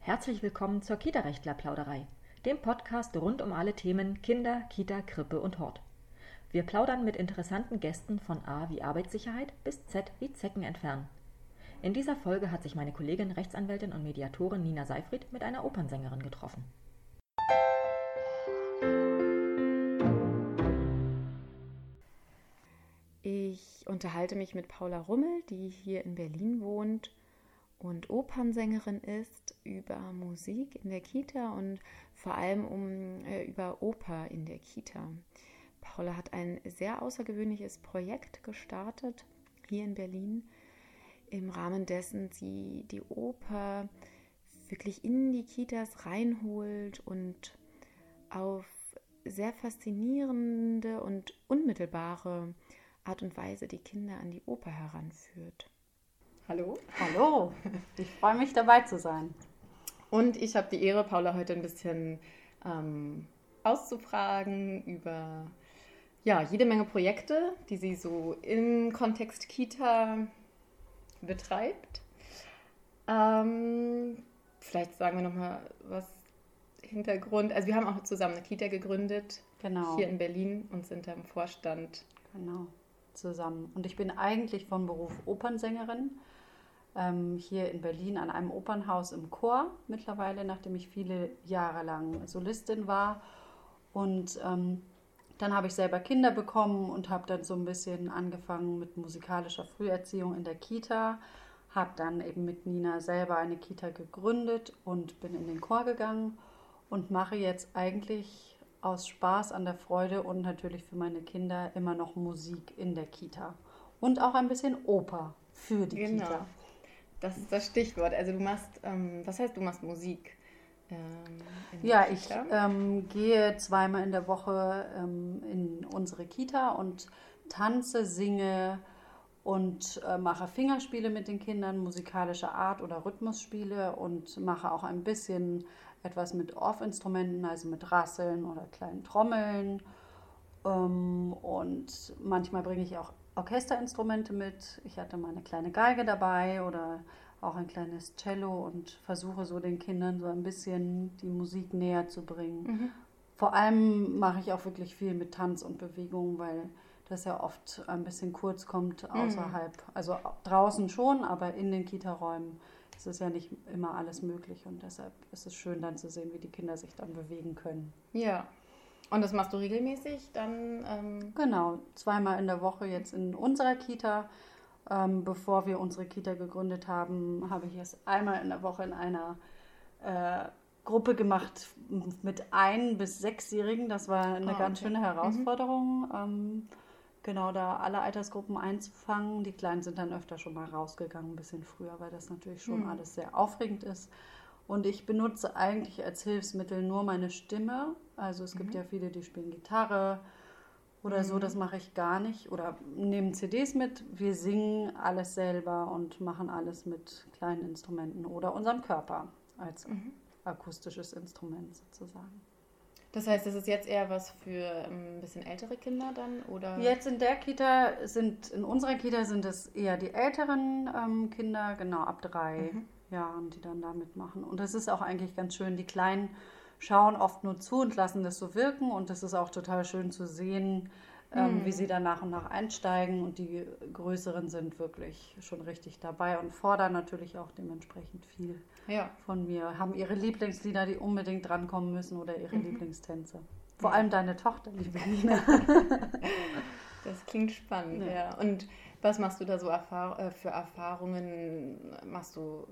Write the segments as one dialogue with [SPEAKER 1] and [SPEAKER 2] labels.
[SPEAKER 1] Herzlich willkommen zur Kita-Rechtler-Plauderei, dem Podcast rund um alle Themen Kinder, Kita, Krippe und Hort. Wir plaudern mit interessanten Gästen von A wie Arbeitssicherheit bis Z wie Zecken entfernen. In dieser Folge hat sich meine Kollegin Rechtsanwältin und Mediatorin Nina Seifried mit einer Opernsängerin getroffen.
[SPEAKER 2] Unterhalte mich mit Paula Rummel, die hier in Berlin wohnt und Opernsängerin ist, über Musik in der Kita und vor allem um äh, über Oper in der Kita. Paula hat ein sehr außergewöhnliches Projekt gestartet hier in Berlin, im Rahmen dessen sie die Oper wirklich in die Kitas reinholt und auf sehr faszinierende und unmittelbare Art und Weise die Kinder an die Oper heranführt.
[SPEAKER 3] Hallo.
[SPEAKER 4] Hallo, ich freue mich dabei zu sein.
[SPEAKER 3] Und ich habe die Ehre, Paula heute ein bisschen ähm, auszufragen über ja, jede Menge Projekte, die sie so im Kontext Kita betreibt. Ähm, vielleicht sagen wir nochmal was Hintergrund. Also wir haben auch zusammen eine Kita gegründet,
[SPEAKER 4] Genau.
[SPEAKER 3] hier in Berlin und sind da im Vorstand.
[SPEAKER 4] Genau, zusammen. Und ich bin eigentlich von Beruf Opernsängerin. Ähm, hier in Berlin an einem Opernhaus im Chor mittlerweile, nachdem ich viele Jahre lang Solistin war. Und ähm, dann habe ich selber Kinder bekommen und habe dann so ein bisschen angefangen mit musikalischer Früherziehung in der Kita. Habe dann eben mit Nina selber eine Kita gegründet und bin in den Chor gegangen und mache jetzt eigentlich aus Spaß an der Freude und natürlich für meine Kinder immer noch Musik in der Kita. Und auch ein bisschen Oper für die
[SPEAKER 3] Genau.
[SPEAKER 4] Kita.
[SPEAKER 3] Das ist das Stichwort. Also du machst, ähm, was heißt du machst Musik? Ähm,
[SPEAKER 4] Ja, ich ähm, gehe zweimal in der Woche ähm, in unsere Kita und tanze, singe und äh, mache Fingerspiele mit den Kindern, musikalische Art oder Rhythmusspiele und mache auch ein bisschen etwas mit Off-Instrumenten, also mit Rasseln oder kleinen Trommeln. Ähm, und manchmal bringe ich auch Orchesterinstrumente mit. Ich hatte mal eine kleine Geige dabei oder auch ein kleines Cello und versuche so den Kindern so ein bisschen die Musik näher zu bringen.
[SPEAKER 3] Mhm.
[SPEAKER 4] Vor allem mache ich auch wirklich viel mit Tanz und Bewegung, weil das ja oft ein bisschen kurz kommt außerhalb. Also draußen schon, aber in den Kita-Räumen ist es ja nicht immer alles möglich und deshalb ist es schön dann zu sehen, wie die Kinder sich dann bewegen können.
[SPEAKER 3] Ja. Und das machst du regelmäßig dann? Ähm,
[SPEAKER 4] Genau, zweimal in der Woche jetzt in unserer Kita. Ähm, bevor wir unsere Kita gegründet haben, habe ich es einmal in der Woche in einer äh, Gruppe gemacht mit ein- bis sechsjährigen. Das war eine
[SPEAKER 3] Ah,
[SPEAKER 4] ganz
[SPEAKER 3] okay.
[SPEAKER 4] schöne Herausforderung. Ähm, genau da alle Altersgruppen einzufangen. Die Kleinen sind dann öfter schon mal rausgegangen, ein bisschen früher, weil das natürlich schon
[SPEAKER 3] Mhm.
[SPEAKER 4] alles sehr aufregend ist. Und ich benutze eigentlich als Hilfsmittel nur meine Stimme. Also es gibt ja viele, die spielen Gitarre oder so, das mache ich gar nicht. Oder nehmen CDs mit. Wir singen alles selber und machen alles mit kleinen Instrumenten oder unserem Körper als akustisches Instrument sozusagen.
[SPEAKER 3] Das heißt, das ist jetzt eher was für ähm, ein bisschen ältere Kinder dann? Oder?
[SPEAKER 4] Jetzt in der Kita sind, in unserer Kita sind es eher die älteren ähm, Kinder, genau ab drei Jahren, die dann da mitmachen. Und das ist auch eigentlich ganz schön. Die Kleinen schauen oft nur zu und lassen das so wirken. Und das ist auch total schön zu sehen, ähm, wie sie dann nach und nach einsteigen. Und die Größeren sind wirklich schon richtig dabei und fordern natürlich auch dementsprechend viel
[SPEAKER 3] Ja.
[SPEAKER 4] von mir. Haben ihre Lieblingslieder, die unbedingt drankommen müssen oder ihre Lieblingstänze. Vor allem deine Tochter, liebe Nina.
[SPEAKER 3] Das klingt spannend, ja.
[SPEAKER 4] Ja.
[SPEAKER 3] Und was machst du da so Erfahr äh, für Erfahrungen? Machst du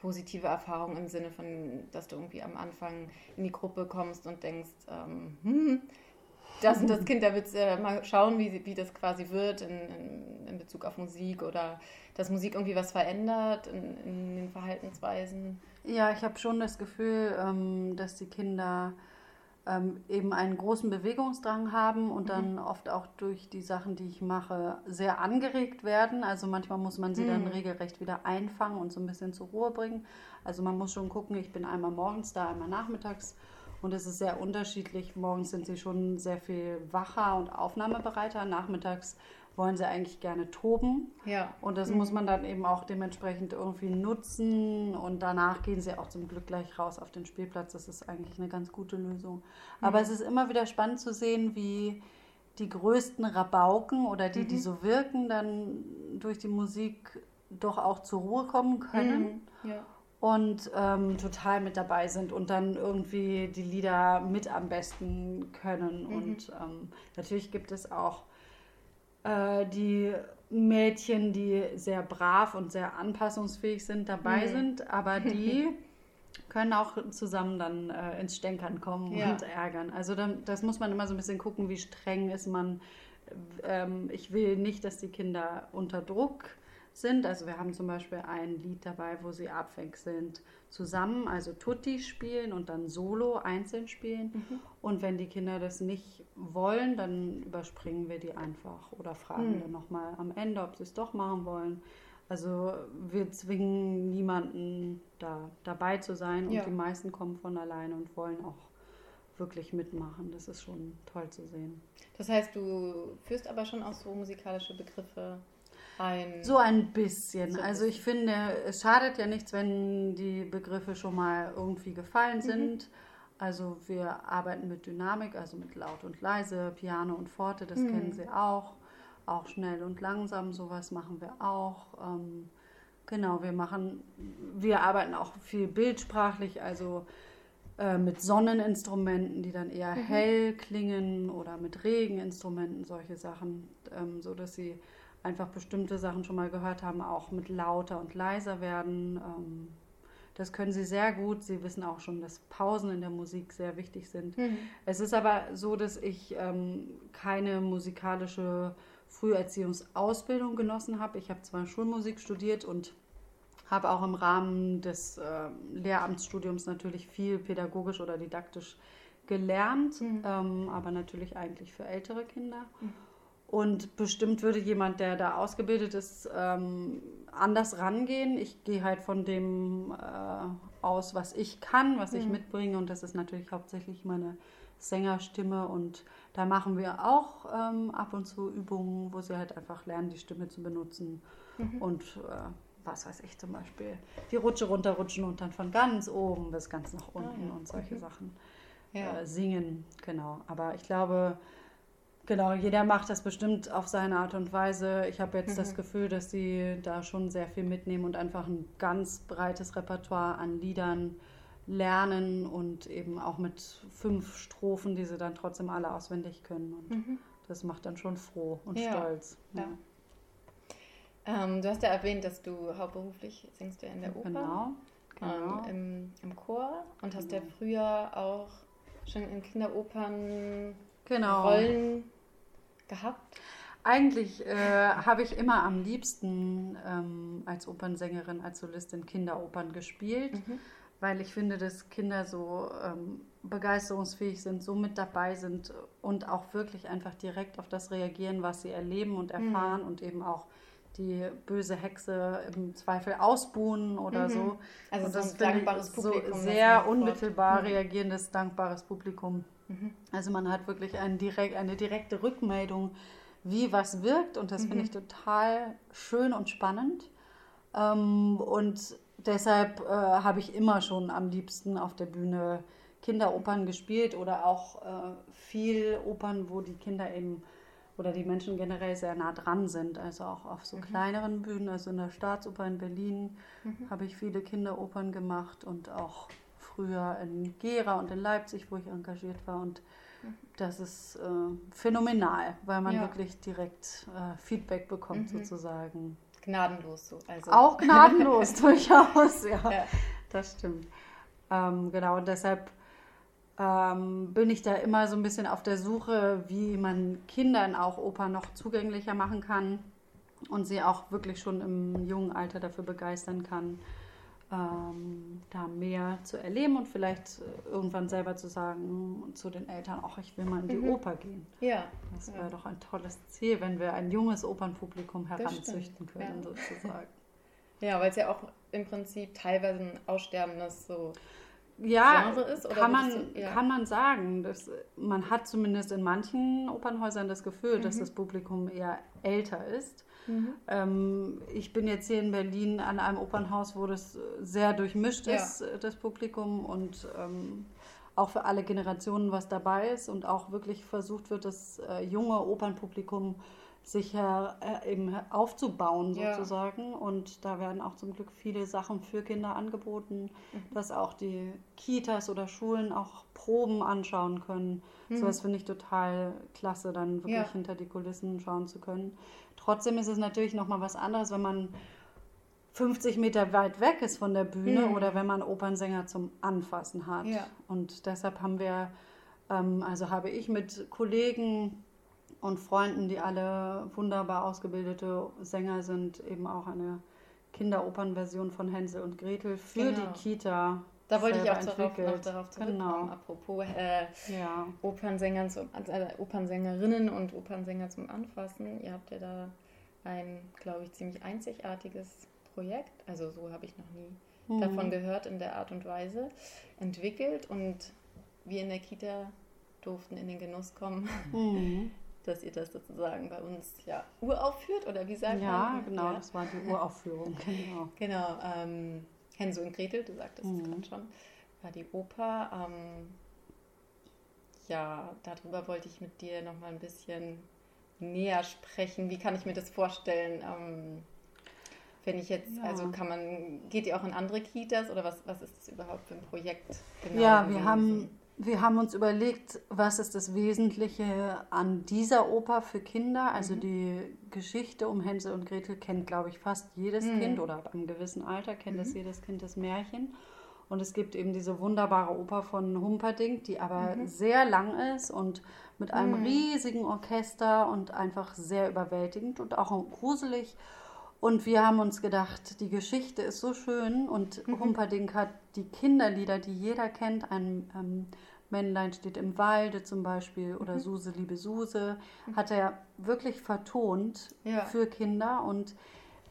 [SPEAKER 3] positive Erfahrungen im Sinne von, dass du irgendwie am Anfang in die Gruppe kommst und denkst, ähm, hm, das und das Kind, da willst äh, mal schauen, wie, wie das quasi wird in, in, in Bezug auf Musik oder dass Musik irgendwie was verändert in, in den Verhaltensweisen.
[SPEAKER 4] Ja, ich habe schon das Gefühl, ähm, dass die Kinder ähm, eben einen großen Bewegungsdrang haben und dann oft auch durch die Sachen, die ich mache, sehr angeregt werden. Also manchmal muss man sie dann regelrecht wieder einfangen und so ein bisschen zur Ruhe bringen. Also man muss schon gucken, ich bin einmal morgens da, einmal nachmittags. Und es ist sehr unterschiedlich. Morgens sind sie schon sehr viel wacher und aufnahmebereiter. Nachmittags wollen sie eigentlich gerne toben.
[SPEAKER 3] Ja.
[SPEAKER 4] Und das
[SPEAKER 3] Mhm.
[SPEAKER 4] muss man dann eben auch dementsprechend irgendwie nutzen. Und danach gehen sie auch zum Glück gleich raus auf den Spielplatz. Das ist eigentlich eine ganz gute Lösung. Aber es ist immer wieder spannend zu sehen, wie die größten Rabauken oder die, die so wirken, dann durch die Musik doch auch zur Ruhe kommen können
[SPEAKER 3] Mhm. Ja.
[SPEAKER 4] Und ähm, total mit dabei sind und dann irgendwie die Lieder mit am besten können. Und ähm, natürlich gibt es auch äh, die Mädchen, die sehr brav und sehr anpassungsfähig sind, dabei sind, aber die können auch zusammen dann äh, ins Stänkern kommen
[SPEAKER 3] Ja.
[SPEAKER 4] und ärgern. Also dann, das muss man immer so ein bisschen gucken, wie streng ist man. Ähm, ich will nicht, dass die Kinder unter Druck sind. Also wir haben zum Beispiel ein Lied dabei, wo sie abwechselnd zusammen, also Tutti spielen und dann Solo einzeln spielen. Und wenn die Kinder das nicht wollen, dann überspringen wir die einfach oder fragen
[SPEAKER 3] Mhm.
[SPEAKER 4] dann nochmal am Ende, ob sie es doch machen wollen. Also wir zwingen niemanden da dabei zu sein und
[SPEAKER 3] Ja.
[SPEAKER 4] die meisten kommen von alleine und wollen auch wirklich mitmachen. Das ist schon toll zu sehen.
[SPEAKER 3] Das heißt, du führst aber schon auch so musikalische Begriffe ein.
[SPEAKER 4] So ein bisschen.
[SPEAKER 3] So
[SPEAKER 4] also ich finde, es schadet ja nichts, wenn die Begriffe schon mal irgendwie gefallen sind. Also wir arbeiten mit Dynamik, also mit laut und leise, Piano und Forte, das kennen Sie auch. Auch schnell und langsam, sowas machen wir auch. Ähm, genau, wir machen, wir arbeiten auch viel bildsprachlich, also äh, mit Sonneninstrumenten, die dann eher hell klingen oder mit Regeninstrumenten, solche Sachen, ähm, so dass sie einfach bestimmte Sachen schon mal gehört haben, auch mit lauter und leiser werden. Ähm, das können sie sehr gut. Sie wissen auch schon, dass Pausen in der Musik sehr wichtig sind.
[SPEAKER 3] Mhm.
[SPEAKER 4] Es ist aber so, dass ich ähm, keine musikalische Früherziehungsausbildung genossen habe. Ich habe zwar Schulmusik studiert und habe auch im Rahmen des äh, Lehramtsstudiums natürlich viel pädagogisch oder didaktisch gelernt, ähm, aber natürlich eigentlich für ältere Kinder. Und bestimmt würde jemand, der da ausgebildet ist, ähm, anders rangehen. Ich gehe halt von dem äh, aus, was ich kann, was ich mitbringe. Und das ist natürlich hauptsächlich meine Sängerstimme. Und da machen wir auch ähm, ab und zu Übungen, wo sie halt einfach lernen, die Stimme zu benutzen. Und äh, was weiß ich zum Beispiel, die Rutsche runterrutschen und dann von ganz oben bis ganz nach unten
[SPEAKER 3] ja.
[SPEAKER 4] und solche Sachen
[SPEAKER 3] Ja.
[SPEAKER 4] äh, singen, genau. Aber ich glaube, genau, jeder macht das bestimmt auf seine Art und Weise. Ich habe jetzt das Gefühl, dass sie da schon sehr viel mitnehmen und einfach ein ganz breites Repertoire an Liedern lernen und eben auch mit fünf Strophen, die sie dann trotzdem alle auswendig können. Und das macht dann schon froh und
[SPEAKER 3] Ja,
[SPEAKER 4] stolz.
[SPEAKER 3] ja. Ähm, du hast ja erwähnt, dass du hauptberuflich singst ja in der Oper.
[SPEAKER 4] Genau. genau.
[SPEAKER 3] Ähm, im, im Chor und hast ja früher auch schon in Kinderopern
[SPEAKER 4] genau.
[SPEAKER 3] Rollen gehabt.
[SPEAKER 4] Eigentlich äh, habe ich immer am liebsten ähm, als Opernsängerin, als Solistin Kinderopern gespielt, weil ich finde, dass Kinder so ähm, begeisterungsfähig sind, so mit dabei sind und auch wirklich einfach direkt auf das reagieren, was sie erleben und erfahren und eben auch die böse Hexe im Zweifel ausbuhen oder so.
[SPEAKER 3] Also
[SPEAKER 4] und
[SPEAKER 3] so ein
[SPEAKER 4] finde ich
[SPEAKER 3] dankbares Publikum,
[SPEAKER 4] So
[SPEAKER 3] das
[SPEAKER 4] sehr unmittelbar reagierendes, dankbares Publikum. Also man hat wirklich ein direkt, eine direkte Rückmeldung, wie was wirkt und das finde ich total schön und spannend. Ähm, und deshalb äh, habe ich immer schon am liebsten auf der Bühne Kinderopern gespielt oder auch äh, viel Opern, wo die Kinder eben oder die Menschen generell sehr nah dran sind. Also auch auf so kleineren Bühnen, also in der Staatsoper in Berlin habe ich viele Kinderopern gemacht und auch früher in Gera und in Leipzig, wo ich engagiert war. Und das ist äh, phänomenal, weil man
[SPEAKER 3] Ja.
[SPEAKER 4] wirklich direkt äh, Feedback bekommt sozusagen.
[SPEAKER 3] Gnadenlos so. Also
[SPEAKER 4] Auch gnadenlos durchaus, ja.
[SPEAKER 3] Ja.
[SPEAKER 4] Das stimmt. Ähm, genau, und deshalb ähm, bin ich da immer so ein bisschen auf der Suche, wie man Kindern auch Oper noch zugänglicher machen kann und sie auch wirklich schon im jungen Alter dafür begeistern kann, ähm, da mehr zu erleben und vielleicht äh, irgendwann selber zu sagen zu den Eltern, auch ich will mal in die Oper gehen.
[SPEAKER 3] ja.
[SPEAKER 4] Das wäre doch ein tolles Ziel, wenn wir ein junges Opernpublikum heranzüchten können,
[SPEAKER 3] ja.
[SPEAKER 4] sozusagen.
[SPEAKER 3] Ja, weil es ja auch im Prinzip teilweise ein aussterbendes so
[SPEAKER 4] ja, ist? kann, man, du, ja. kann man sagen. Das, man hat zumindest in manchen Opernhäusern das Gefühl, mhm. dass das Publikum eher älter ist. Mhm. Ähm, ich bin jetzt hier in Berlin an einem Opernhaus, wo das sehr durchmischt ja. ist, äh, das Publikum und ähm, auch für alle Generationen was dabei ist und auch wirklich versucht wird, das äh, junge Opernpublikum sich äh, eben aufzubauen sozusagen. Ja. Und da werden auch zum Glück viele Sachen für Kinder angeboten, mhm. dass auch die Kitas oder Schulen auch Proben anschauen können. Mhm. So was finde ich total klasse, dann wirklich ja. hinter die Kulissen schauen zu können. Trotzdem ist es natürlich nochmal was anderes, wenn man 50 Meter weit weg ist von der Bühne mhm. oder wenn man Opernsänger zum Anfassen hat. Ja. Und deshalb haben wir, ähm, also habe ich mit Kollegen und Freunden, die alle wunderbar ausgebildete Sänger sind, eben auch eine Kinderopernversion von Hänsel und Gretel für genau. die Kita.
[SPEAKER 3] Da wollte ich auch darauf, noch darauf zurückkommen, genau. apropos äh, ja. Opernsängern zum, also Opernsängerinnen und Opernsänger zum Anfassen. Ihr habt ja da ein, glaube ich, ziemlich einzigartiges Projekt, also so habe ich noch nie mhm. davon gehört in der Art und Weise, entwickelt und wir in der Kita durften in den Genuss kommen, mhm. Dass ihr das sozusagen bei uns ja uraufführt oder wie sagt
[SPEAKER 4] ja, man? Ja, genau, das war die Uraufführung.
[SPEAKER 3] Genau, genau ähm, Hänsel und Gretel, du sagtest mhm. es gerade schon, war die Oper. Ähm, ja, darüber wollte ich mit dir noch mal ein bisschen näher sprechen. Wie kann ich mir das vorstellen? Ähm, wenn ich jetzt, ja. also kann man, geht ihr auch in andere Kitas oder was, was ist das überhaupt für ein Projekt?
[SPEAKER 4] Genau ja, wir haben, wir haben uns überlegt, was ist das Wesentliche an dieser Oper für Kinder. Also mhm. die Geschichte um Hänsel und Gretel kennt, glaube ich, fast jedes mhm. Kind oder ab einem gewissen Alter kennt mhm. das jedes Kind das Märchen. Und es gibt eben diese wunderbare Oper von Humperdinck, die aber mhm. sehr lang ist und mit einem mhm. riesigen Orchester und einfach sehr überwältigend und auch gruselig. Und wir haben uns gedacht, die Geschichte ist so schön und mhm. Humperdinck hat die Kinderlieder, die jeder kennt, ein ähm, Männlein steht im Walde zum Beispiel oder mhm. Suse, liebe Suse, hat er wirklich vertont ja. für Kinder. Und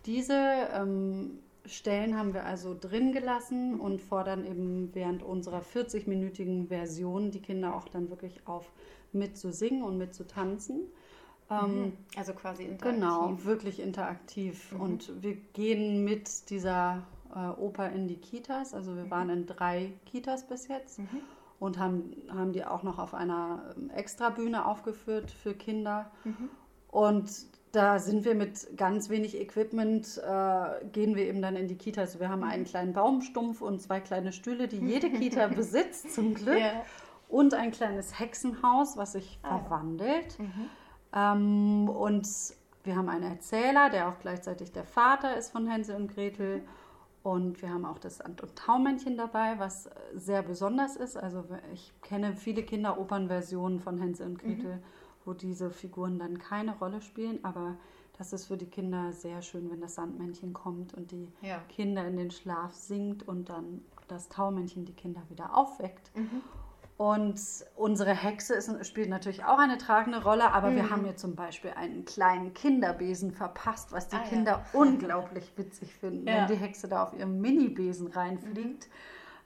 [SPEAKER 4] diese ähm, Stellen haben wir also drin gelassen und fordern eben während unserer 40-minütigen Version die Kinder auch dann wirklich auf, mit zu singen und mit zu tanzen.
[SPEAKER 3] Ähm, mhm. also quasi interaktiv.
[SPEAKER 4] Genau, wirklich interaktiv. Mhm. Und wir gehen mit dieser äh, Oper in die Kitas. Also wir mhm. waren in drei Kitas bis jetzt mhm. und haben, haben die auch noch auf einer ähm, Extrabühne aufgeführt für Kinder. Mhm. Und da sind wir mit ganz wenig Equipment, äh, gehen wir eben dann in die Kita. Also wir haben mhm. einen kleinen Baumstumpf und zwei kleine Stühle, die jede Kita besitzt, zum Glück. Ja. Und ein kleines Hexenhaus, was sich ah, verwandelt. Mhm. Ähm, und wir haben einen Erzähler, der auch gleichzeitig der Vater ist von Hänsel und Gretel. Und wir haben auch das Ant- und Taumännchen dabei, was sehr besonders ist. Also ich kenne viele Kinderopernversionen von Hänsel und Gretel, mhm. wo diese Figuren dann keine Rolle spielen. Aber das ist für die Kinder sehr schön, wenn das Sandmännchen kommt und die ja. Kinder in den Schlaf singt und dann das Taumännchen die Kinder wieder aufweckt. Mhm. Und unsere Hexe ist, spielt natürlich auch eine tragende Rolle, aber mhm. wir haben ihr zum Beispiel einen kleinen Kinderbesen verpasst, was die ah, Kinder ja. unglaublich witzig finden, ja. wenn die Hexe da auf ihrem Mini-Besen reinfliegt,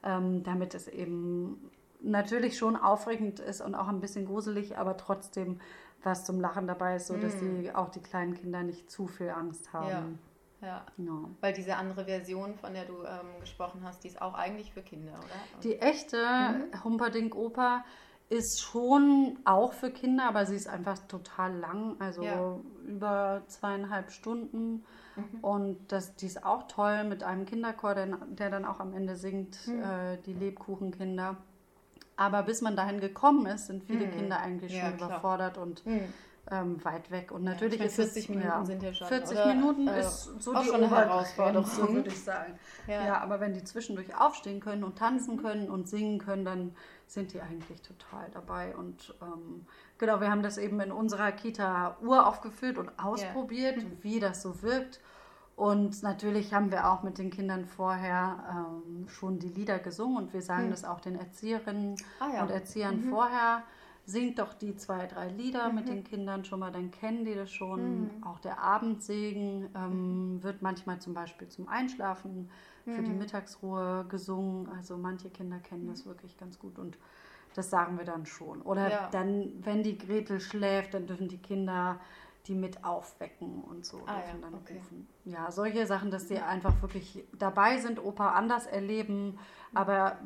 [SPEAKER 4] mhm. ähm, damit es eben natürlich schon aufregend ist und auch ein bisschen gruselig, aber trotzdem was zum Lachen dabei ist, so dass mhm. die, auch die kleinen Kinder nicht zu viel Angst haben.
[SPEAKER 3] Ja. Ja. No. Weil diese andere Version, von der du ähm, gesprochen hast, die ist auch eigentlich für Kinder, oder?
[SPEAKER 4] Die echte mhm. Humperdinck-Oper ist schon auch für Kinder, aber sie ist einfach total lang, also ja. über zweieinhalb Stunden. Mhm. Und das, die ist auch toll mit einem Kinderchor, der, der dann auch am Ende singt, mhm. äh, die Lebkuchenkinder. Aber bis man dahin gekommen ist, sind viele mhm. Kinder eigentlich ja, schon klar. überfordert und mhm ähm, weit weg. Und natürlich ja,
[SPEAKER 3] ist 40 es, Minuten ja, sind ja schon.
[SPEAKER 4] 40 oder, Minuten äh, ist so die schon eine Herausforderung, so würde ich sagen. Ja. ja. aber wenn die zwischendurch aufstehen können und tanzen können und singen können, dann sind die eigentlich total dabei. Und ähm, genau, wir haben das eben in unserer Kita uraufgeführt und ausprobiert, mhm. wie das so wirkt. Und natürlich haben wir auch mit den Kindern vorher ähm, schon die Lieder gesungen und wir sagen mhm. das auch den Erzieherinnen ah, und Erziehern mhm. vorher singt doch die zwei, drei Lieder mit den Kindern schon mal, dann kennen die das schon.
[SPEAKER 3] Mhm.
[SPEAKER 4] Auch der Abendsegen ähm, wird manchmal zum Beispiel zum Einschlafen für die Mittagsruhe gesungen. Also manche Kinder kennen das wirklich ganz gut und das sagen wir dann schon. Oder
[SPEAKER 3] Ja.
[SPEAKER 4] dann, wenn die Gretel schläft, dann dürfen die Kinder die mit aufwecken und so
[SPEAKER 3] Ah,
[SPEAKER 4] dürfen
[SPEAKER 3] ja,
[SPEAKER 4] dann
[SPEAKER 3] okay.
[SPEAKER 4] rufen. Ja, solche Sachen, dass die einfach wirklich dabei sind, Oper anders erleben, aber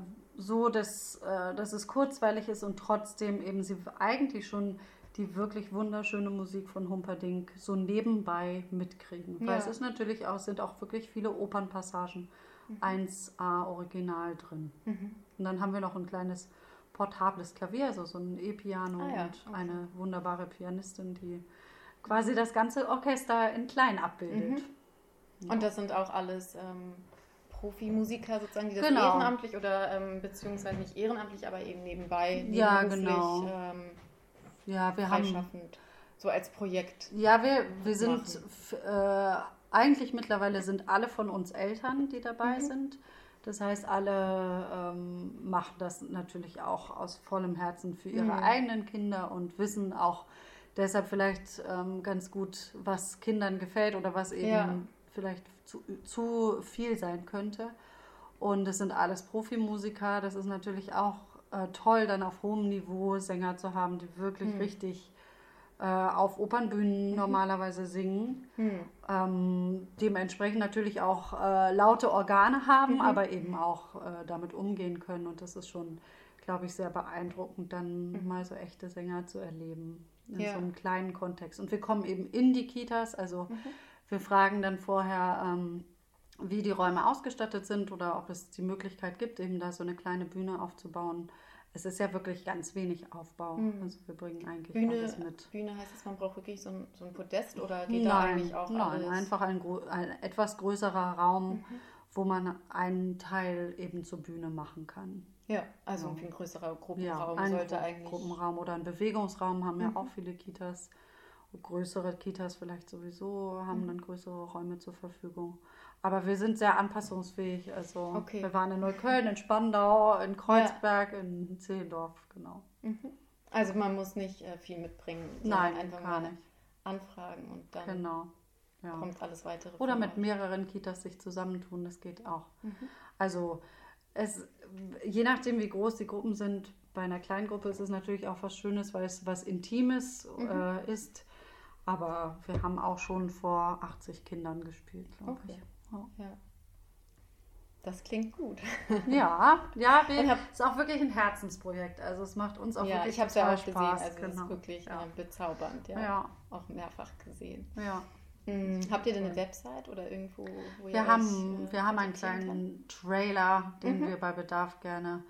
[SPEAKER 4] so, dass, äh, dass es kurzweilig ist und trotzdem eben sie eigentlich schon die wirklich wunderschöne Musik von Humperdinck so nebenbei mitkriegen. Weil
[SPEAKER 3] Ja.
[SPEAKER 4] es ist natürlich auch, sind auch wirklich viele Opernpassagen
[SPEAKER 3] Mhm.
[SPEAKER 4] 1a Original drin. Und dann haben wir noch ein kleines portables Klavier, also so ein E-Piano
[SPEAKER 3] Ah ja,
[SPEAKER 4] und
[SPEAKER 3] okay.
[SPEAKER 4] eine wunderbare Pianistin, die quasi das ganze Orchester in klein abbildet.
[SPEAKER 3] Und das sind auch alles ähm, Profimusiker sozusagen, die das
[SPEAKER 4] Genau.
[SPEAKER 3] ehrenamtlich oder ähm, beziehungsweise nicht ehrenamtlich, aber eben nebenbei,
[SPEAKER 4] Ja, genau.
[SPEAKER 3] ähm,
[SPEAKER 4] Ja, wir haben
[SPEAKER 3] so als Projekt.
[SPEAKER 4] Ja, wir, wir sind äh, eigentlich mittlerweile sind alle von uns Eltern, die dabei
[SPEAKER 3] Mhm.
[SPEAKER 4] sind. Das heißt, alle ähm, machen das natürlich auch aus vollem Herzen für ihre
[SPEAKER 3] Mhm.
[SPEAKER 4] eigenen Kinder und wissen auch deshalb vielleicht ähm, ganz gut, was Kindern gefällt oder was eben
[SPEAKER 3] Ja.
[SPEAKER 4] vielleicht zu, zu viel sein könnte. Und es sind alles Profimusiker. Das ist natürlich auch äh, toll, dann auf hohem Niveau Sänger zu haben, die wirklich
[SPEAKER 3] Mhm.
[SPEAKER 4] richtig äh, auf Opernbühnen normalerweise singen.
[SPEAKER 3] Hm.
[SPEAKER 4] Ähm, dementsprechend natürlich auch äh, laute Organe haben,
[SPEAKER 3] Mhm.
[SPEAKER 4] aber eben auch äh, damit umgehen können. Und das ist schon, glaube ich, sehr beeindruckend, dann mal so echte Sänger zu erleben in
[SPEAKER 3] Mhm. Ja.
[SPEAKER 4] so einem kleinen Kontext. Und wir kommen eben in die Kitas, also
[SPEAKER 3] Mhm.
[SPEAKER 4] Wir fragen dann vorher, ähm, wie die Räume ausgestattet sind oder ob es die Möglichkeit gibt, eben da so eine kleine Bühne aufzubauen. Es ist ja wirklich ganz wenig Aufbau.
[SPEAKER 3] Mhm.
[SPEAKER 4] Also wir bringen eigentlich
[SPEAKER 3] Bühne,
[SPEAKER 4] alles mit.
[SPEAKER 3] Bühne heißt es, man braucht wirklich so ein, so ein Podest oder geht da eigentlich auch
[SPEAKER 4] nein,
[SPEAKER 3] alles?
[SPEAKER 4] einfach ein, ein etwas größerer Raum,
[SPEAKER 3] Mhm.
[SPEAKER 4] wo man einen Teil eben zur Bühne machen kann.
[SPEAKER 3] Ja, also
[SPEAKER 4] Ja.
[SPEAKER 3] ein größerer
[SPEAKER 4] Ja,
[SPEAKER 3] Gruppenraum
[SPEAKER 4] ein
[SPEAKER 3] sollte
[SPEAKER 4] Gru-
[SPEAKER 3] eigentlich.
[SPEAKER 4] Gruppenraum oder ein Bewegungsraum haben ja
[SPEAKER 3] Mhm.
[SPEAKER 4] auch viele Kitas. Größere Kitas vielleicht sowieso
[SPEAKER 3] Mhm.
[SPEAKER 4] haben dann größere Räume zur Verfügung. Aber wir sind sehr anpassungsfähig. Also
[SPEAKER 3] Okay.
[SPEAKER 4] wir waren in Neukölln, in Spandau, in Kreuzberg, in Zehlendorf, genau.
[SPEAKER 3] Mhm. Also man muss nicht äh, viel mitbringen,
[SPEAKER 4] Nein,
[SPEAKER 3] einfach
[SPEAKER 4] gar nicht.
[SPEAKER 3] anfragen und dann
[SPEAKER 4] Genau. Ja.
[SPEAKER 3] kommt alles weitere.
[SPEAKER 4] Oder mit
[SPEAKER 3] euch.
[SPEAKER 4] mehreren Kitas sich zusammentun, das geht auch.
[SPEAKER 3] Mhm.
[SPEAKER 4] Also es, je nachdem, wie groß die Gruppen sind, bei einer kleinen Gruppe ist es natürlich auch was Schönes, weil es was Intimes
[SPEAKER 3] Mhm.
[SPEAKER 4] äh, ist. Aber wir haben auch schon vor 80 Kindern gespielt, glaube
[SPEAKER 3] Okay.
[SPEAKER 4] ich. Ja.
[SPEAKER 3] Ja. Das klingt gut.
[SPEAKER 4] Ja, ja, wir,
[SPEAKER 3] hab-
[SPEAKER 4] ist auch wirklich ein Herzensprojekt. Also es macht uns auch
[SPEAKER 3] ja,
[SPEAKER 4] wirklich
[SPEAKER 3] ich habe es ja auch gesehen.
[SPEAKER 4] Spaß.
[SPEAKER 3] Also es
[SPEAKER 4] genau.
[SPEAKER 3] ist wirklich
[SPEAKER 4] ja.
[SPEAKER 3] äh, bezaubernd. Ja.
[SPEAKER 4] Ja,
[SPEAKER 3] Auch mehrfach gesehen.
[SPEAKER 4] ja.
[SPEAKER 3] Mhm. Habt ihr denn eine Website oder irgendwo, wo ihr
[SPEAKER 4] Wir
[SPEAKER 3] euch,
[SPEAKER 4] haben,
[SPEAKER 3] äh,
[SPEAKER 4] wir haben einen kleinen Trailer, den
[SPEAKER 3] Mhm.
[SPEAKER 4] wir bei Bedarf gerne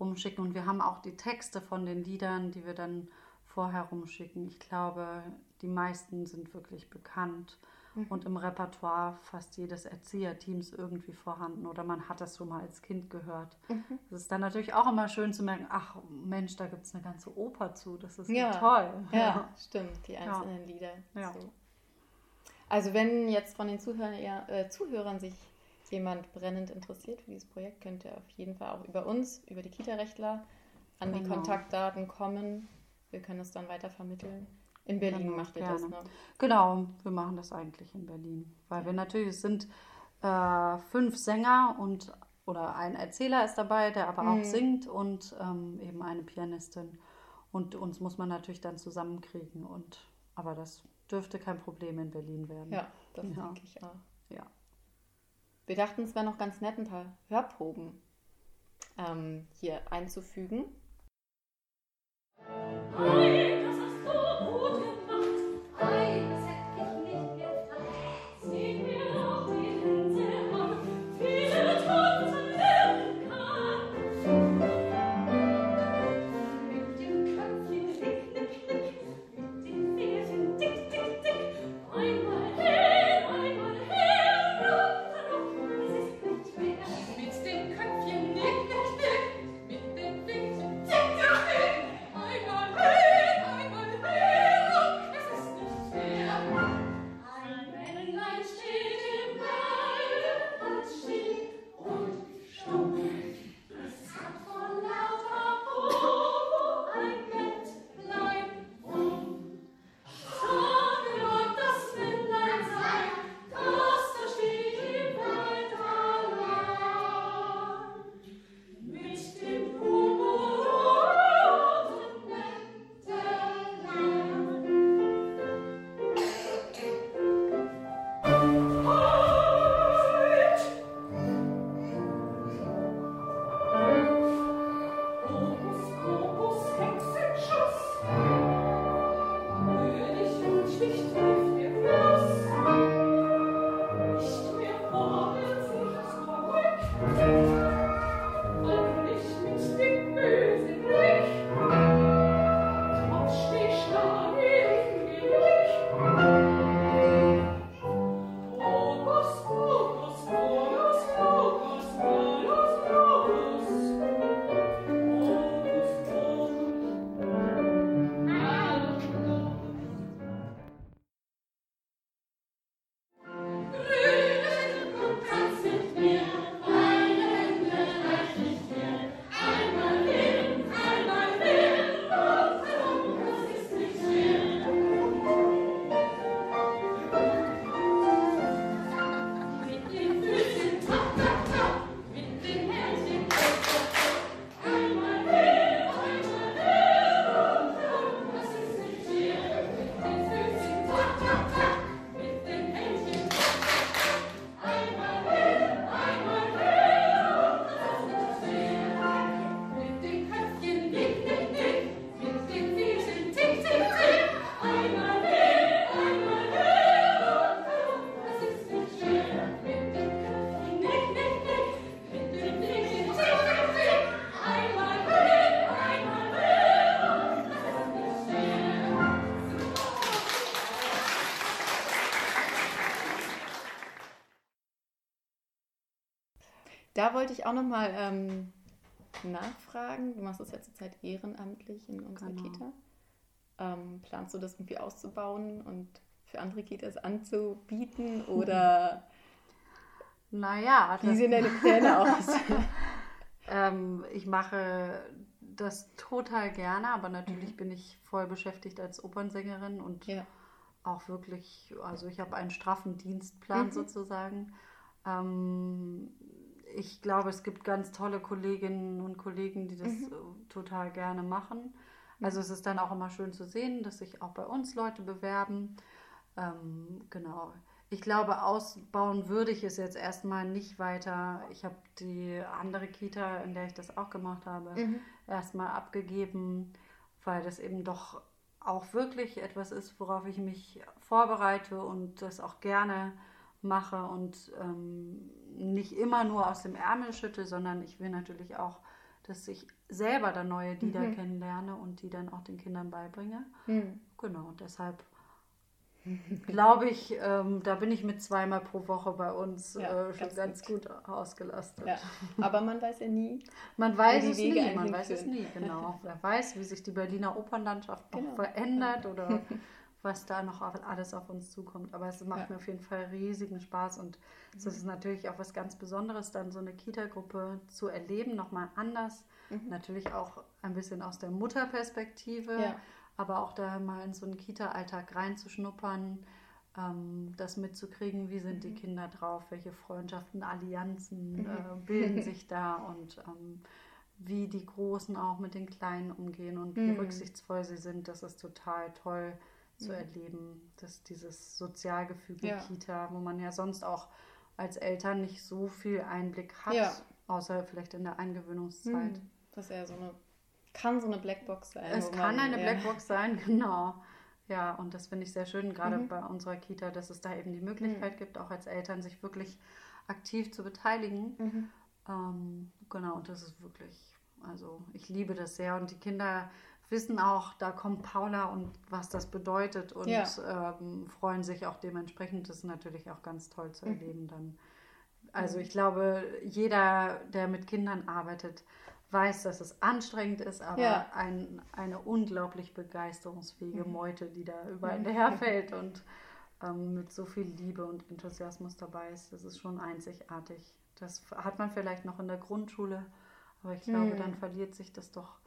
[SPEAKER 4] rumschicken. Und wir haben auch die Texte von den Liedern, die wir dann vorher rumschicken. Ich glaube, die meisten sind wirklich bekannt.
[SPEAKER 3] Mhm.
[SPEAKER 4] Und im Repertoire fast jedes Erzieherteams irgendwie vorhanden oder man hat das schon mal als Kind gehört.
[SPEAKER 3] Mhm.
[SPEAKER 4] Es ist dann natürlich auch immer schön zu merken, ach Mensch, da gibt es eine ganze Oper zu, das ist
[SPEAKER 3] Ja.
[SPEAKER 4] ja toll.
[SPEAKER 3] Ja, stimmt, die einzelnen Lieder.
[SPEAKER 4] Ja.
[SPEAKER 3] So. Also wenn jetzt von den Zuhörern, äh, Zuhörern sich jemand brennend interessiert für dieses Projekt, könnt ihr auf jeden Fall auch über uns, über die Kita-Rechtler, an die
[SPEAKER 4] Genau.
[SPEAKER 3] Kontaktdaten kommen. Wir können es dann weiter vermitteln. In Berlin
[SPEAKER 4] Genau,
[SPEAKER 3] macht ihr das,
[SPEAKER 4] gerne.
[SPEAKER 3] ne?
[SPEAKER 4] Genau, wir machen das eigentlich in Berlin, weil wir natürlich, es sind äh, fünf Sänger und oder ein Erzähler ist dabei, der aber
[SPEAKER 3] Mhm.
[SPEAKER 4] auch singt und ähm, eben eine Pianistin. Und uns muss man natürlich dann zusammenkriegen und aber das dürfte kein Problem in Berlin werden.
[SPEAKER 3] Ja, das
[SPEAKER 4] Ja.
[SPEAKER 3] denke ich auch.
[SPEAKER 4] Ja.
[SPEAKER 3] Wir dachten, es wäre noch ganz nett, ein paar Hörproben ähm, hier einzufügen.
[SPEAKER 5] Ei,
[SPEAKER 3] Da wollte ich auch nochmal ähm, nachfragen. Du machst das ja zurzeit ehrenamtlich in unserer
[SPEAKER 4] Genau.
[SPEAKER 3] Kita. Ähm, planst du das irgendwie auszubauen und für andere Kitas anzubieten? Oder
[SPEAKER 4] Naja,
[SPEAKER 3] wie sehen deine Pläne aus?
[SPEAKER 4] Ähm, ich mache das total gerne, aber natürlich bin ich voll beschäftigt als Opernsängerin und
[SPEAKER 3] ja.
[SPEAKER 4] auch wirklich, also ich habe einen straffen Dienstplan
[SPEAKER 3] Mhm.
[SPEAKER 4] sozusagen. Ähm, ich glaube, es gibt ganz tolle Kolleginnen und Kollegen, die das
[SPEAKER 3] Mhm.
[SPEAKER 4] äh, total gerne machen. Also es ist dann auch immer schön zu sehen, dass sich auch bei uns Leute bewerben. Ähm, genau. Ich glaube, ausbauen würde ich es jetzt erstmal nicht weiter. Ich habe die andere Kita, in der ich das auch gemacht habe,
[SPEAKER 3] Mhm.
[SPEAKER 4] erstmal abgegeben, weil das eben doch auch wirklich etwas ist, worauf ich mich vorbereite und das auch gerne mache und ähm, nicht immer nur aus dem Ärmel schütte, sondern ich will natürlich auch, dass ich selber dann neue Lieder
[SPEAKER 3] Mhm.
[SPEAKER 4] kennenlerne und die dann auch den Kindern beibringe.
[SPEAKER 3] Hm.
[SPEAKER 4] Genau, und deshalb glaube ich, ähm, da bin ich mit zweimal pro Woche bei uns
[SPEAKER 3] Ja,
[SPEAKER 4] äh, schon
[SPEAKER 3] ganz
[SPEAKER 4] ganz gut ausgelastet.
[SPEAKER 3] ja. Aber man weiß ja nie.
[SPEAKER 4] Man weiß es
[SPEAKER 3] Wege
[SPEAKER 4] nie, man weiß es nie, genau. Wer weiß, wie sich die Berliner Opernlandschaft noch
[SPEAKER 3] Genau.
[SPEAKER 4] verändert oder was da noch alles auf uns zukommt. Aber es macht
[SPEAKER 3] Ja.
[SPEAKER 4] mir auf jeden Fall riesigen Spaß und es ist natürlich auch was ganz Besonderes, dann so eine Kita-Gruppe zu erleben, nochmal anders.
[SPEAKER 3] Mhm.
[SPEAKER 4] Natürlich auch ein bisschen aus der Mutterperspektive,
[SPEAKER 3] Ja.
[SPEAKER 4] aber auch da mal in so einen Kita-Alltag reinzuschnuppern, ähm, das mitzukriegen, wie sind die
[SPEAKER 3] Mhm.
[SPEAKER 4] Kinder drauf, welche Freundschaften, Allianzen äh, bilden sich da und ähm, wie die Großen auch mit den Kleinen umgehen und wie
[SPEAKER 3] Mhm.
[SPEAKER 4] rücksichtsvoll sie sind, das ist total toll zu
[SPEAKER 3] Mhm.
[SPEAKER 4] erleben, dass dieses Sozialgefüge
[SPEAKER 3] Ja.
[SPEAKER 4] Kita, wo man ja sonst auch als Eltern nicht so viel Einblick hat,
[SPEAKER 3] Ja.
[SPEAKER 4] außer vielleicht in der Eingewöhnungszeit.
[SPEAKER 3] Hm. Das ist ja so eine, kann so eine Blackbox sein.
[SPEAKER 4] Es kann
[SPEAKER 3] man-
[SPEAKER 4] eine
[SPEAKER 3] ja.
[SPEAKER 4] Blackbox sein, genau. Ja, und das finde ich sehr schön, gerade
[SPEAKER 3] Mhm.
[SPEAKER 4] bei unserer Kita, dass es da eben die Möglichkeit gibt, auch als Eltern sich wirklich aktiv zu beteiligen.
[SPEAKER 3] Mhm.
[SPEAKER 4] Ähm, genau, und das ist wirklich, also ich liebe das sehr und die Kinder wissen auch, da kommt Paula und was das bedeutet und
[SPEAKER 3] Ja.
[SPEAKER 4] ähm, freuen sich auch dementsprechend. Das ist natürlich auch ganz toll zu
[SPEAKER 3] Mhm.
[SPEAKER 4] erleben dann. Also ich glaube, jeder, der mit Kindern arbeitet, weiß, dass es anstrengend ist, aber
[SPEAKER 3] Ja.
[SPEAKER 4] ein, eine unglaublich begeisterungsfähige
[SPEAKER 3] Mhm.
[SPEAKER 4] Meute, die da überall daherfällt und ähm, mit so viel Liebe und Enthusiasmus dabei ist. Das ist schon einzigartig. Das hat man vielleicht noch in der Grundschule, aber ich glaube,
[SPEAKER 3] Mhm.
[SPEAKER 4] dann verliert sich das doch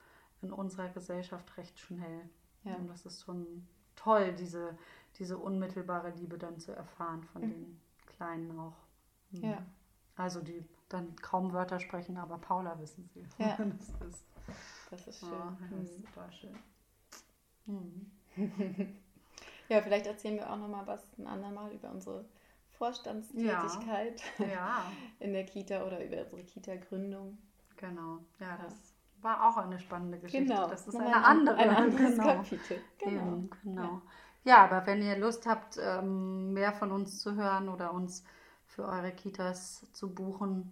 [SPEAKER 4] in unserer Gesellschaft recht schnell.
[SPEAKER 3] Ja.
[SPEAKER 4] Und das ist schon toll, diese, diese unmittelbare Liebe dann zu erfahren von
[SPEAKER 3] Mhm.
[SPEAKER 4] den Kleinen auch. Mhm.
[SPEAKER 3] Ja.
[SPEAKER 4] Also die dann kaum Wörter sprechen, aber Paula wissen sie.
[SPEAKER 3] Ja.
[SPEAKER 4] Das ist,
[SPEAKER 3] Das ist schön.
[SPEAKER 4] ja, das ist total schön. Mhm.
[SPEAKER 3] Ja, vielleicht erzählen wir auch nochmal was ein andermal über unsere Vorstandstätigkeit
[SPEAKER 4] Ja,
[SPEAKER 3] in der Kita oder über unsere Kita-Gründung.
[SPEAKER 4] genau. Ja, das war auch eine spannende Geschichte.
[SPEAKER 3] Genau.
[SPEAKER 4] Das ist
[SPEAKER 3] Nochmal
[SPEAKER 4] eine
[SPEAKER 3] ein-
[SPEAKER 4] andere.
[SPEAKER 3] Ein anderes
[SPEAKER 4] genau.
[SPEAKER 3] Kapitel. Genau.
[SPEAKER 4] Eben, genau. Ja. aber wenn ihr Lust habt, ähm, mehr von uns zu hören oder uns für eure Kitas zu buchen,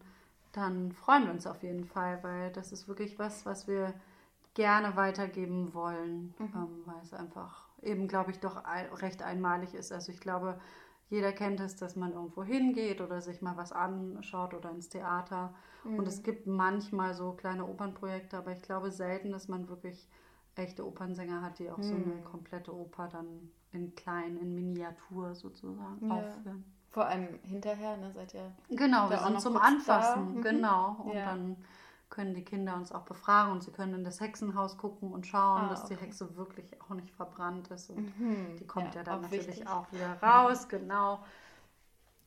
[SPEAKER 4] dann freuen wir uns auf jeden Fall, weil das ist wirklich was, was wir gerne weitergeben wollen,
[SPEAKER 3] Mhm.
[SPEAKER 4] ähm, weil es einfach eben, glaube ich, doch recht einmalig ist. Also ich glaube, jeder kennt es, dass man irgendwo hingeht oder sich mal was anschaut oder ins Theater. Und es gibt manchmal so kleine Opernprojekte, aber ich glaube selten, dass man wirklich echte Opernsänger hat, die auch so eine komplette Oper dann in klein, in Miniatur sozusagen
[SPEAKER 3] Ja.
[SPEAKER 4] aufführen.
[SPEAKER 3] Vor allem hinterher, ne, seid ihr.
[SPEAKER 4] Genau, wir sind zum Anfassen,
[SPEAKER 3] da. Mhm.
[SPEAKER 4] genau. Und
[SPEAKER 3] Ja.
[SPEAKER 4] dann können die Kinder uns auch befragen und sie können in das Hexenhaus gucken und schauen,
[SPEAKER 3] Ah,
[SPEAKER 4] dass die
[SPEAKER 3] okay.
[SPEAKER 4] Hexe wirklich auch nicht verbrannt ist. Und
[SPEAKER 3] Mhm.
[SPEAKER 4] die kommt ja,
[SPEAKER 3] Ja,
[SPEAKER 4] dann
[SPEAKER 3] auch
[SPEAKER 4] natürlich
[SPEAKER 3] wichtig.
[SPEAKER 4] auch wieder raus, genau.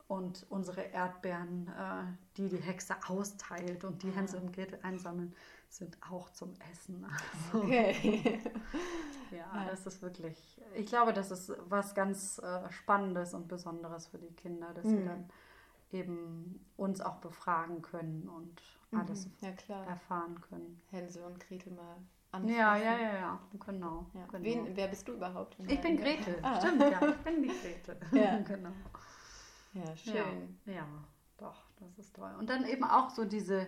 [SPEAKER 4] Und unsere Erdbeeren, äh, die die Hexe austeilt und die Hänsel und Gretel einsammeln, sind auch zum Essen. Also,
[SPEAKER 3] Okay.
[SPEAKER 4] ja, das ist wirklich, ich glaube, das ist was ganz äh, Spannendes und Besonderes für die Kinder, dass sie
[SPEAKER 3] Mhm.
[SPEAKER 4] dann eben uns auch befragen können und alles
[SPEAKER 3] ja, klar.
[SPEAKER 4] erfahren können.
[SPEAKER 3] Hänsel und Gretel mal anfassen.
[SPEAKER 4] Ja, ja, ja, ja, genau.
[SPEAKER 3] Ja.
[SPEAKER 4] genau.
[SPEAKER 3] Wen, wer bist du überhaupt?
[SPEAKER 4] ich bin
[SPEAKER 3] deinem-
[SPEAKER 4] Gretel,
[SPEAKER 3] Ah.
[SPEAKER 4] stimmt, ja, ich bin die Gretel.
[SPEAKER 3] Ja.
[SPEAKER 4] genau.
[SPEAKER 3] Ja, schön.
[SPEAKER 4] Ja, ja, doch, das ist toll. Und dann eben auch so diese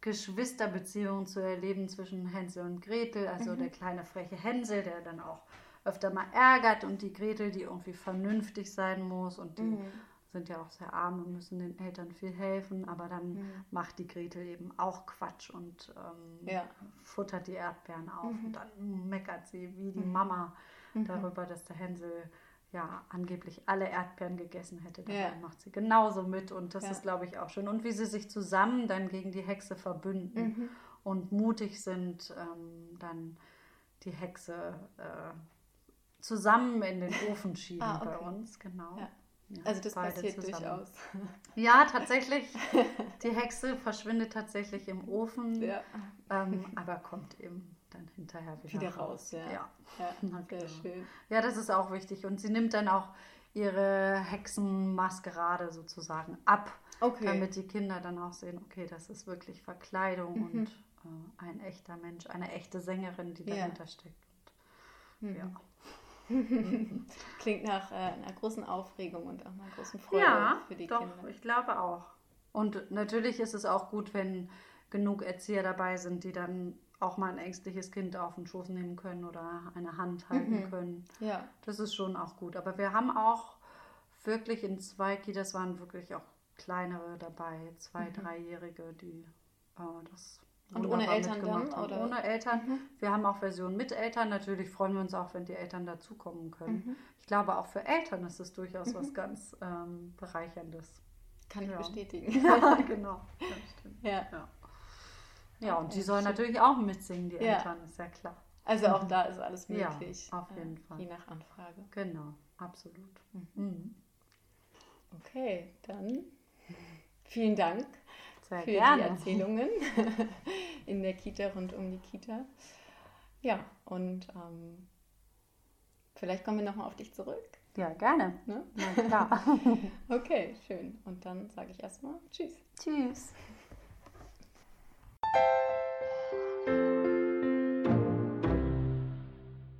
[SPEAKER 4] Geschwisterbeziehung zu erleben zwischen Hänsel und Gretel, also der kleine freche Hänsel, der dann auch öfter mal ärgert und die Gretel, die irgendwie vernünftig sein muss und die
[SPEAKER 3] Mhm.
[SPEAKER 4] Sind ja auch sehr arm und müssen den Eltern viel helfen, aber dann
[SPEAKER 3] Mhm.
[SPEAKER 4] macht die Gretel eben auch Quatsch und ähm,
[SPEAKER 3] Ja.
[SPEAKER 4] futtert die Erdbeeren auf
[SPEAKER 3] Mhm.
[SPEAKER 4] und dann meckert sie wie die Mama darüber, dass der Hänsel ja angeblich alle Erdbeeren gegessen hätte. Dabei
[SPEAKER 3] Ja.
[SPEAKER 4] macht sie genauso mit und das
[SPEAKER 3] Ja.
[SPEAKER 4] ist, glaube ich, auch schön. Und wie sie sich zusammen dann gegen die Hexe verbünden
[SPEAKER 3] Mhm.
[SPEAKER 4] und mutig sind, ähm, dann die Hexe äh, zusammen in den Ofen schieben
[SPEAKER 3] Ah,
[SPEAKER 4] bei
[SPEAKER 3] okay.
[SPEAKER 4] uns, genau.
[SPEAKER 3] Ja.
[SPEAKER 4] Ja,
[SPEAKER 3] Also das passiert
[SPEAKER 4] zusammen.
[SPEAKER 3] durchaus.
[SPEAKER 4] Ja, tatsächlich. Die Hexe verschwindet tatsächlich im Ofen,
[SPEAKER 3] Ja.
[SPEAKER 4] ähm, aber kommt eben dann hinterher wieder,
[SPEAKER 3] Wieder raus, ja.
[SPEAKER 4] ja.
[SPEAKER 3] Ja,
[SPEAKER 4] Na
[SPEAKER 3] sehr schön.
[SPEAKER 4] Ja, das ist auch wichtig. Und sie nimmt dann auch ihre Hexenmaskerade sozusagen ab,
[SPEAKER 3] Okay.
[SPEAKER 4] damit die Kinder dann auch sehen, okay, das ist wirklich Verkleidung
[SPEAKER 3] Mhm.
[SPEAKER 4] und äh, ein echter Mensch, eine echte Sängerin, die
[SPEAKER 3] Ja.
[SPEAKER 4] dahinter steckt.
[SPEAKER 3] Mhm.
[SPEAKER 4] Ja.
[SPEAKER 3] Klingt nach äh, einer großen Aufregung und auch einer großen Freude
[SPEAKER 4] ja,
[SPEAKER 3] für die
[SPEAKER 4] doch,
[SPEAKER 3] Kinder.
[SPEAKER 4] ich glaube auch. Und natürlich ist es auch gut, wenn genug Erzieher dabei sind, die dann auch mal ein ängstliches Kind auf den Schoß nehmen können oder eine Hand halten
[SPEAKER 3] Mhm.
[SPEAKER 4] können.
[SPEAKER 3] Ja.
[SPEAKER 4] Das ist schon auch gut. Aber wir haben auch wirklich in zwei Kitas waren wirklich auch kleinere dabei, zwei, dreijährige, die äh, das
[SPEAKER 3] Mhm. Und ohne Eltern dann, oder?
[SPEAKER 4] Ohne Eltern.
[SPEAKER 3] Mhm.
[SPEAKER 4] Wir haben auch Versionen mit Eltern. Natürlich freuen wir uns auch, wenn die Eltern dazukommen können.
[SPEAKER 3] Mhm.
[SPEAKER 4] Ich glaube, auch für Eltern ist es durchaus was ganz ähm, Bereicherndes.
[SPEAKER 3] Kann ich
[SPEAKER 4] Ja.
[SPEAKER 3] bestätigen.
[SPEAKER 4] Ja, genau. Ja.
[SPEAKER 3] Ja.
[SPEAKER 4] Ja. ja, und die
[SPEAKER 3] Ja,
[SPEAKER 4] sollen natürlich auch mitsingen, die
[SPEAKER 3] Ja.
[SPEAKER 4] Eltern, ist ja klar.
[SPEAKER 3] Also auch da ist alles
[SPEAKER 4] Ja,
[SPEAKER 3] möglich.
[SPEAKER 4] auf
[SPEAKER 3] äh,
[SPEAKER 4] jeden Fall.
[SPEAKER 3] Je nach Anfrage.
[SPEAKER 4] Genau, absolut. Mhm.
[SPEAKER 3] Okay, dann vielen Dank
[SPEAKER 4] Sehr
[SPEAKER 3] für
[SPEAKER 4] gerne.
[SPEAKER 3] die Erzählungen in der Kita, rund um die Kita. Ja, und ähm, vielleicht kommen wir nochmal auf dich zurück.
[SPEAKER 4] Ja, gerne.
[SPEAKER 3] Ne?
[SPEAKER 4] Na klar.
[SPEAKER 3] Okay, schön. Und dann sage ich erstmal Tschüss.
[SPEAKER 4] Tschüss.